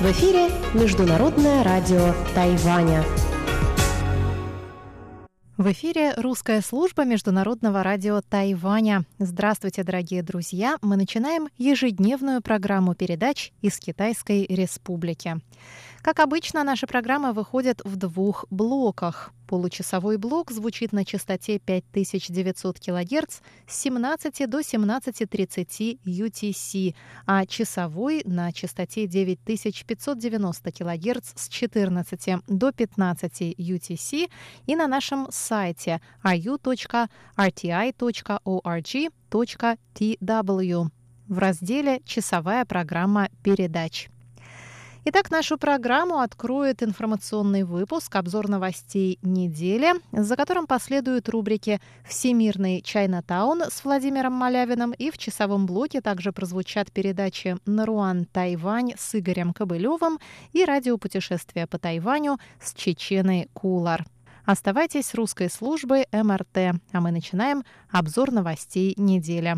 В эфире Международное радио Тайваня. В эфире русская служба Международного радио Тайваня. Здравствуйте, дорогие друзья! Мы начинаем ежедневную программу передач из Китайской Республики. Как обычно, наша программа выходит в двух блоках. Получасовой блок звучит на частоте 5900 кГц с 17 до 17.30 UTC, а часовой на частоте 9590 кГц с 14 до 15 UTC и на нашем сайте ru.rti.org.tw в разделе «Часовая программа передач». Итак, нашу программу откроет информационный выпуск «Обзор новостей недели», за которым последуют рубрики «Всемирный Чайнатаун» с Владимиром Малявиным и в часовом блоке также прозвучат передачи «Наруан Тайвань» с Игорем Кобылевым и радиопутешествие по Тайваню с Чеченой Кулар. Оставайтесь с русской службой МРТ, а мы начинаем обзор новостей недели.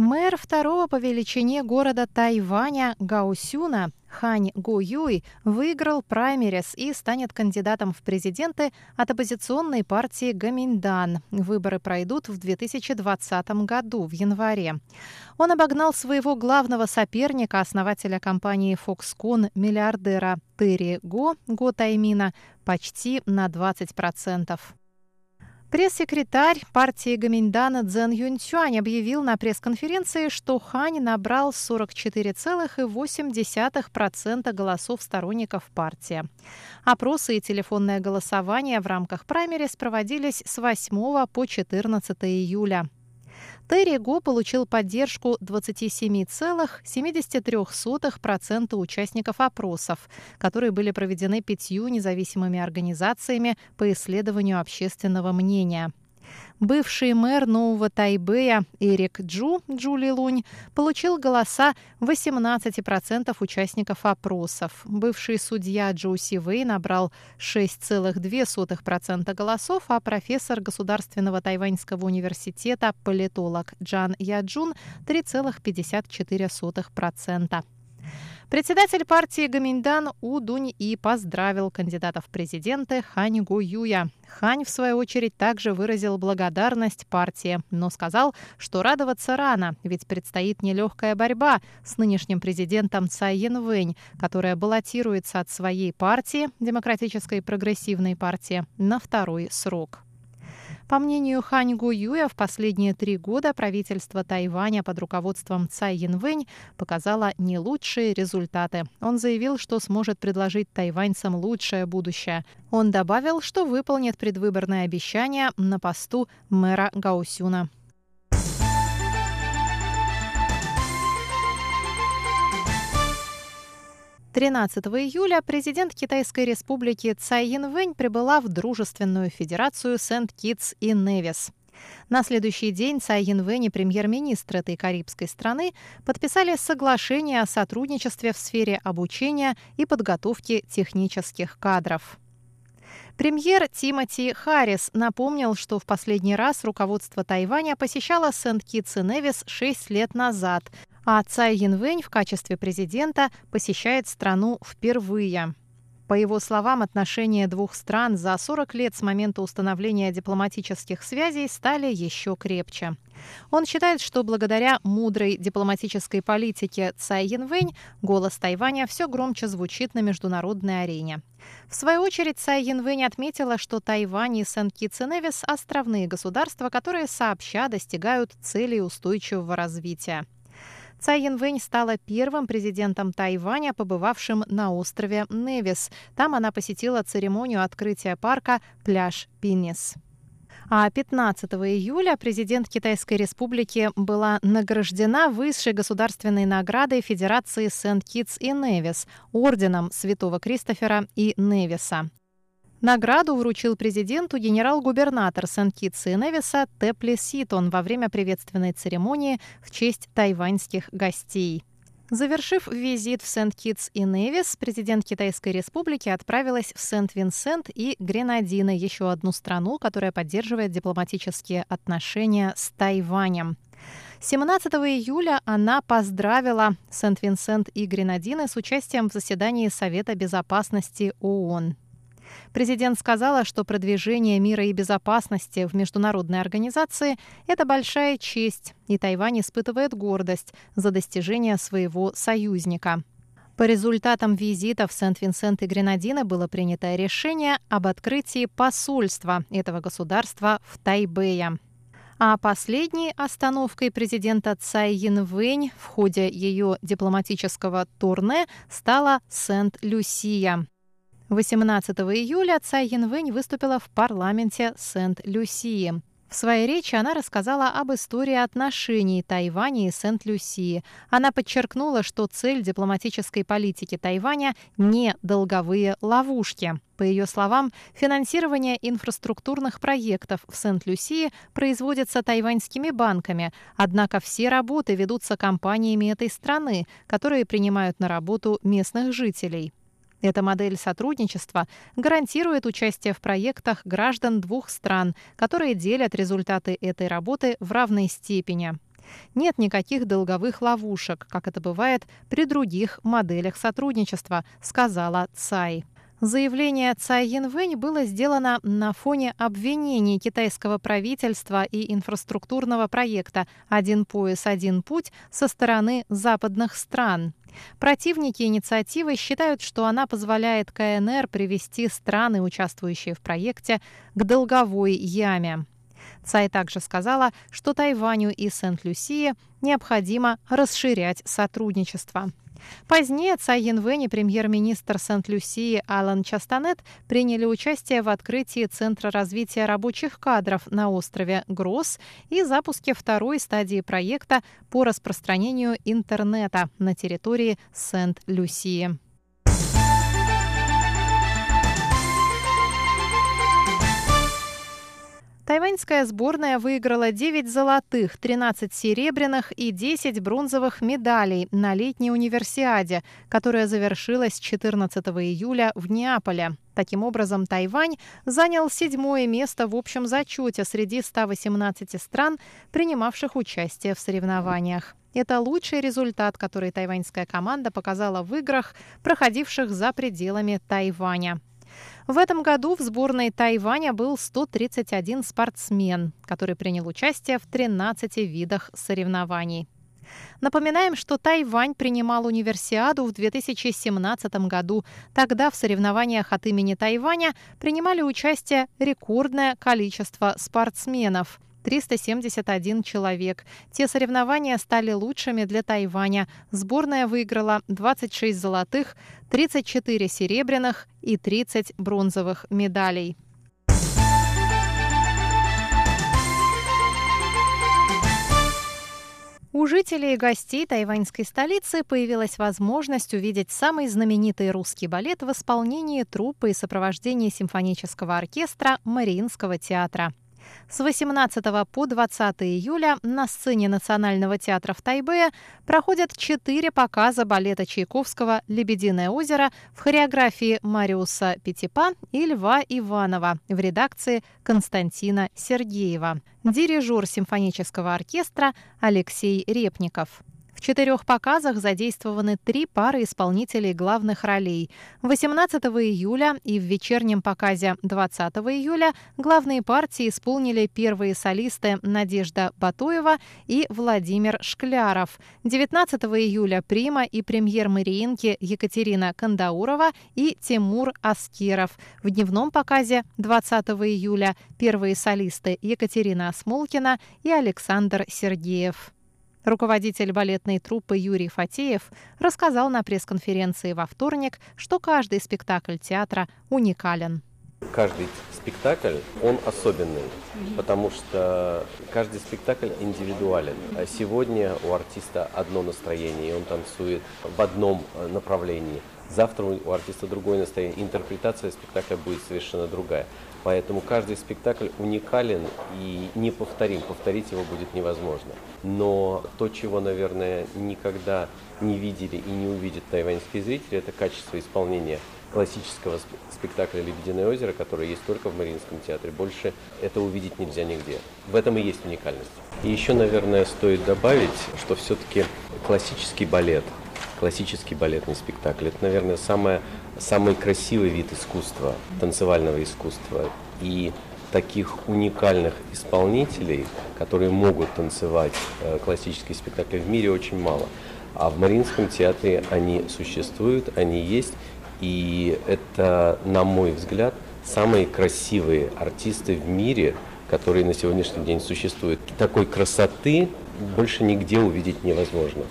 Мэр второго по величине города Тайваня Гаусюна Хань Гу Юй выиграл праймерис и станет кандидатом в президенты от оппозиционной партии Гаминдан. Выборы пройдут в 2020 году, в январе. Он обогнал своего главного соперника, основателя компании Foxconn, миллиардера Терри Го, Го Таймина, почти на 20%. Пресс-секретарь партии Гаминдана Цзэн Юньцюань объявил на пресс-конференции, что Хань набрал 44,8% голосов сторонников партии. Опросы и телефонное голосование в рамках праймерис проводились с 8 по 14 июля. Терри Го получил поддержку 27,73% участников опросов, которые были проведены пятью независимыми организациями по исследованию общественного мнения. Бывший мэр Нового Тайбэя Эрик Джу, Джули Лунь, получил голоса 18% участников опросов. Бывший судья Джоу Си Вэй набрал 6,2% голосов, а профессор Государственного тайваньского университета политолог Джан Яджун 3,54%. Председатель партии Гаминдан У Дунь И поздравил кандидата в президенты Хань Гу Юя. Хань, в свою очередь, также выразил благодарность партии, но сказал, что радоваться рано, ведь предстоит нелегкая борьба с нынешним президентом Цай Янвэнь, которая баллотируется от своей партии, Демократической прогрессивной партии, на второй срок. По мнению Хань Гу Юя, в последние три года правительство Тайваня под руководством Цай Янвэнь показало не лучшие результаты. Он заявил, что сможет предложить тайваньцам лучшее будущее. Он добавил, что выполнит предвыборное обещание на посту мэра Гаусюна. 13 июля президент Китайской республики Цай Янвэнь прибыла в дружественную федерацию Сент-Китс и Невис. На следующий день Цай Янвэнь и премьер-министр этой карибской страны подписали соглашение о сотрудничестве в сфере обучения и подготовки технических кадров. Премьер Тимоти Харрис напомнил, что в последний раз руководство Тайваня посещало Сент-Китс и Невис 6 лет назад, а Цай Янвэнь в качестве президента посещает страну впервые. По его словам, отношения двух стран за 40 лет с момента установления дипломатических связей стали еще крепче. Он считает, что благодаря мудрой дипломатической политике Цай Янвэнь голос Тайваня все громче звучит на международной арене. В свою очередь, Цай Янвэнь отметила, что Тайвань и Сент-Китс и Невис – островные государства, которые сообща достигают целей устойчивого развития. Цай Янвэнь стала первым президентом Тайваня, побывавшим на острове Невис. Там она посетила церемонию открытия парка «Пляж Пиннис». А 15 июля президент Китайской Республики была награждена высшей государственной наградой Федерации Сент-Китс и Невис – орденом Святого Кристофера и Невиса. Награду вручил президенту генерал-губернатор Сент-Китса и Невиса Тепли Ситон во время приветственной церемонии в честь тайваньских гостей. Завершив визит в Сент-Китс и Невис, президент Китайской республики отправилась в Сент-Винсент и Гренадины, еще одну страну, которая поддерживает дипломатические отношения с Тайванем. 17 июля она поздравила Сент-Винсент и Гренадины с участием в заседании Совета безопасности ООН. Президент сказала, что продвижение мира и безопасности в международной организации – это большая честь, и Тайвань испытывает гордость за достижение своего союзника. По результатам визита в Сент-Винсент и Гренадины было принято решение об открытии посольства этого государства в Тайбэе. А последней остановкой президента Цай Янвэнь в ходе ее дипломатического турне стала Сент-Люсия. 18 июля Цай Янвэнь выступила в парламенте Сент-Люсии. В своей речи она рассказала об истории отношений Тайваня и Сент-Люсии. Она подчеркнула, что цель дипломатической политики Тайваня – не долговые ловушки. По ее словам, финансирование инфраструктурных проектов в Сент-Люсии производится тайваньскими банками, однако все работы ведутся компаниями этой страны, которые принимают на работу местных жителей. Эта модель сотрудничества гарантирует участие в проектах граждан двух стран, которые делят результаты этой работы в равной степени. Нет никаких долговых ловушек, как это бывает при других моделях сотрудничества, сказала Цай. Заявление Цай Янвэнь было сделано на фоне обвинений китайского правительства и инфраструктурного проекта «Один пояс, один путь» со стороны западных стран. Противники инициативы считают, что она позволяет КНР привести страны, участвующие в проекте, к долговой яме. Цай также сказала, что Тайваню и Сент-Люсии необходимо расширять сотрудничество. Позднее Цай Янвэнь и премьер-министр Сент-Люсии Алан Частанет приняли участие в открытии Центра развития рабочих кадров на острове Гросс и запуске второй стадии проекта по распространению интернета на территории Сент-Люсии. Тайваньская сборная выиграла 9 золотых, 13 серебряных и 10 бронзовых медалей на летней универсиаде, которая завершилась 14 июля в Неаполе. Таким образом, Тайвань занял седьмое место в общем зачете среди 118 стран, принимавших участие в соревнованиях. Это лучший результат, который тайваньская команда показала в играх, проходивших за пределами Тайваня. В этом году в сборной Тайваня был 131 спортсмен, который принял участие в 13 видах соревнований. Напоминаем, что Тайвань принимал универсиаду в 2017 году. Тогда в соревнованиях от имени Тайваня принимали участие рекордное количество спортсменов – 371 человек. Те соревнования стали лучшими для Тайваня. Сборная выиграла 26 золотых, 34 серебряных и 30 бронзовых медалей. У жителей и гостей тайваньской столицы появилась возможность увидеть самый знаменитый русский балет в исполнении труппы и сопровождении симфонического оркестра Мариинского театра. С 18 по 20 июля на сцене Национального театра в Тайбе проходят четыре показа балета Чайковского «Лебединое озеро» в хореографии Мариуса Петипа и Льва Иванова в редакции Константина Сергеева. Дирижер симфонического оркестра Алексей Репников. В четырех показах задействованы три пары исполнителей главных ролей. 18 июля и в вечернем показе 20 июля главные партии исполнили первые солисты Надежда Батуева и Владимир Шкляров. 19 июля Прима и премьер Мариинки Екатерина Кандаурова и Тимур Аскеров. В дневном показе 20 июля первые солисты Екатерина Смолкина и Александр Сергеев. Руководитель балетной труппы Юрий Фатеев рассказал на пресс-конференции во вторник, что каждый спектакль театра уникален. Каждый спектакль, он особенный, потому что каждый спектакль индивидуален. А сегодня у артиста одно настроение, и он танцует в одном направлении. Завтра у артиста другое настроение, интерпретация спектакля будет совершенно другая. Поэтому каждый спектакль уникален и неповторим. Повторить его будет невозможно. Но то, чего, наверное, никогда не видели и не увидят тайваньские зрители, это качество исполнения классического спектакля «Лебединое озеро», который есть только в Мариинском театре. Больше это увидеть нельзя нигде. В этом и есть уникальность. И еще, наверное, стоит добавить, что все-таки классический балет, классический балетный спектакль, это, наверное, самое, самый красивый вид искусства, танцевального искусства. И таких уникальных исполнителей, которые могут танцевать э, классические спектакли в мире очень мало. А в Мариинском театре они существуют, они есть, и это, на мой взгляд, самые красивые артисты в мире, которые на сегодняшний день существуют. Такой красоты больше нигде увидеть невозможно.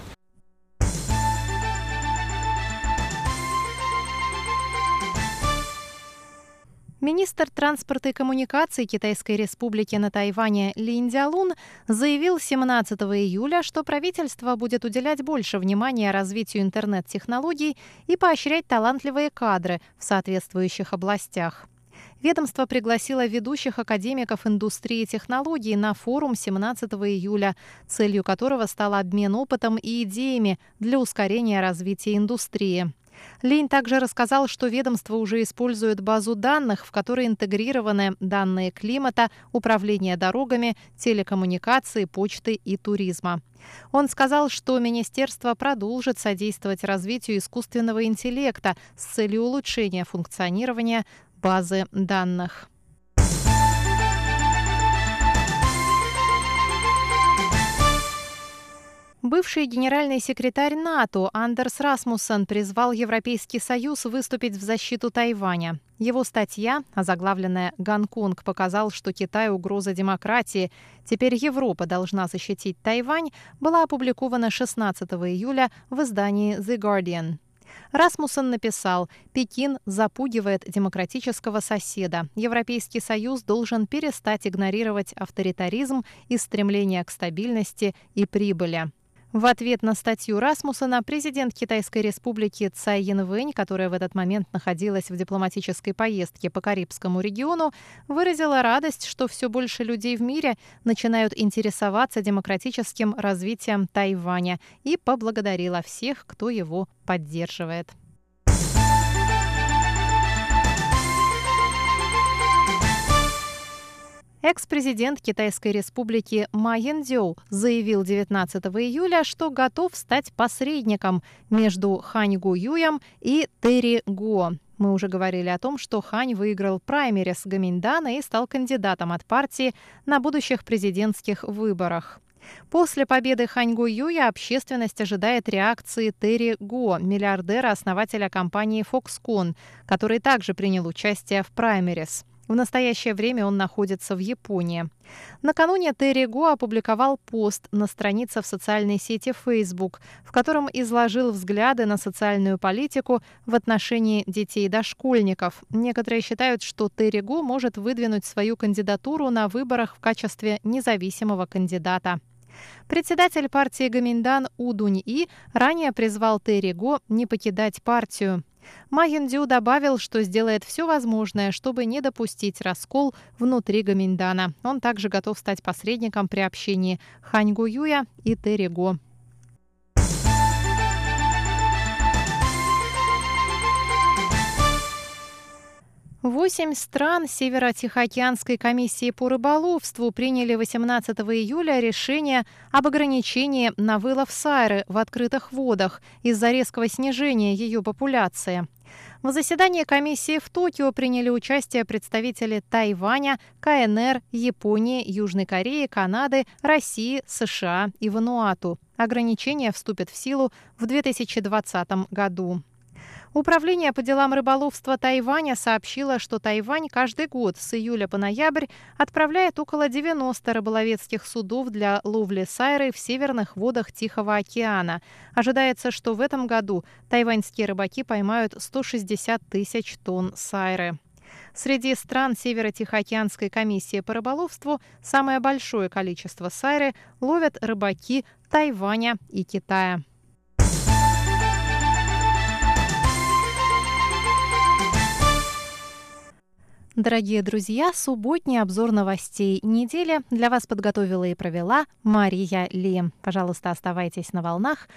Министр транспорта и коммуникаций Китайской республики на Тайване Лин Дялун заявил 17 июля, что правительство будет уделять больше внимания развитию интернет-технологий и поощрять талантливые кадры в соответствующих областях. Ведомство пригласило ведущих академиков индустрии технологий на форум 17 июля, целью которого стал обмен опытом и идеями для ускорения развития индустрии. Лень также рассказал, что ведомство уже использует базу данных, в которой интегрированы данные климата, управления дорогами, телекоммуникации, почты и туризма. Он сказал, что министерство продолжит содействовать развитию искусственного интеллекта с целью улучшения функционирования базы данных. Бывший генеральный секретарь НАТО Андерс Расмуссен призвал Европейский Союз выступить в защиту Тайваня. Его статья, озаглавленная «Гонконг показал, что Китай – угроза демократии. Теперь Европа должна защитить Тайвань», была опубликована 16 июля в издании «The Guardian». Расмуссен написал, Пекин запугивает демократического соседа. Европейский Союз должен перестать игнорировать авторитаризм и стремление к стабильности и прибыли. В ответ на статью Расмуссена президент Китайской республики Цай Янвэнь, которая в этот момент находилась в дипломатической поездке по Карибскому региону, выразила радость, что все больше людей в мире начинают интересоваться демократическим развитием Тайваня и поблагодарила всех, кто его поддерживает. Экс-президент Китайской республики Ма Янцзю заявил 19 июля, что готов стать посредником между Хань Гу Юем и Терри Го. Мы уже говорили о том, что Хань выиграл праймерис Гаминьдана и стал кандидатом от партии на будущих президентских выборах. После победы Хань Гу Юя общественность ожидает реакции Терри Го, миллиардера-основателя компании Foxconn, который также принял участие в праймерис. В настоящее время он находится в Японии. Накануне Терри Го опубликовал пост на странице в социальной сети Facebook, в котором изложил взгляды на социальную политику в отношении детей и дошкольников. Некоторые считают, что Терри Го может выдвинуть свою кандидатуру на выборах в качестве независимого кандидата. Председатель партии Гаминдан У Дунь И ранее призвал Терри Го не покидать партию. Ма Яндю добавил, что сделает все возможное, чтобы не допустить раскол внутри Гаминдана. Он также готов стать посредником при общении Хань Юя и Терри Го. Восемь стран Северо-Тихоокеанской комиссии по рыболовству приняли 18 июля решение об ограничении на вылов сайры в открытых водах из-за резкого снижения ее популяции. В заседании комиссии в Токио приняли участие представители Тайваня, КНР, Японии, Южной Кореи, Канады, России, США и Вануату. Ограничения вступят в силу в 2020 году. Управление по делам рыболовства Тайваня сообщило, что Тайвань каждый год с июля по ноябрь отправляет около 90 рыболовецких судов для ловли сайры в северных водах Тихого океана. Ожидается, что в этом году тайваньские рыбаки поймают 160 тысяч тонн сайры. Среди стран Северо-Тихоокеанской комиссии по рыболовству самое большое количество сайры ловят рыбаки Тайваня и Китая. Дорогие друзья, субботний обзор новостей недели для вас подготовила и провела Мария Ли. Пожалуйста, оставайтесь на волнах.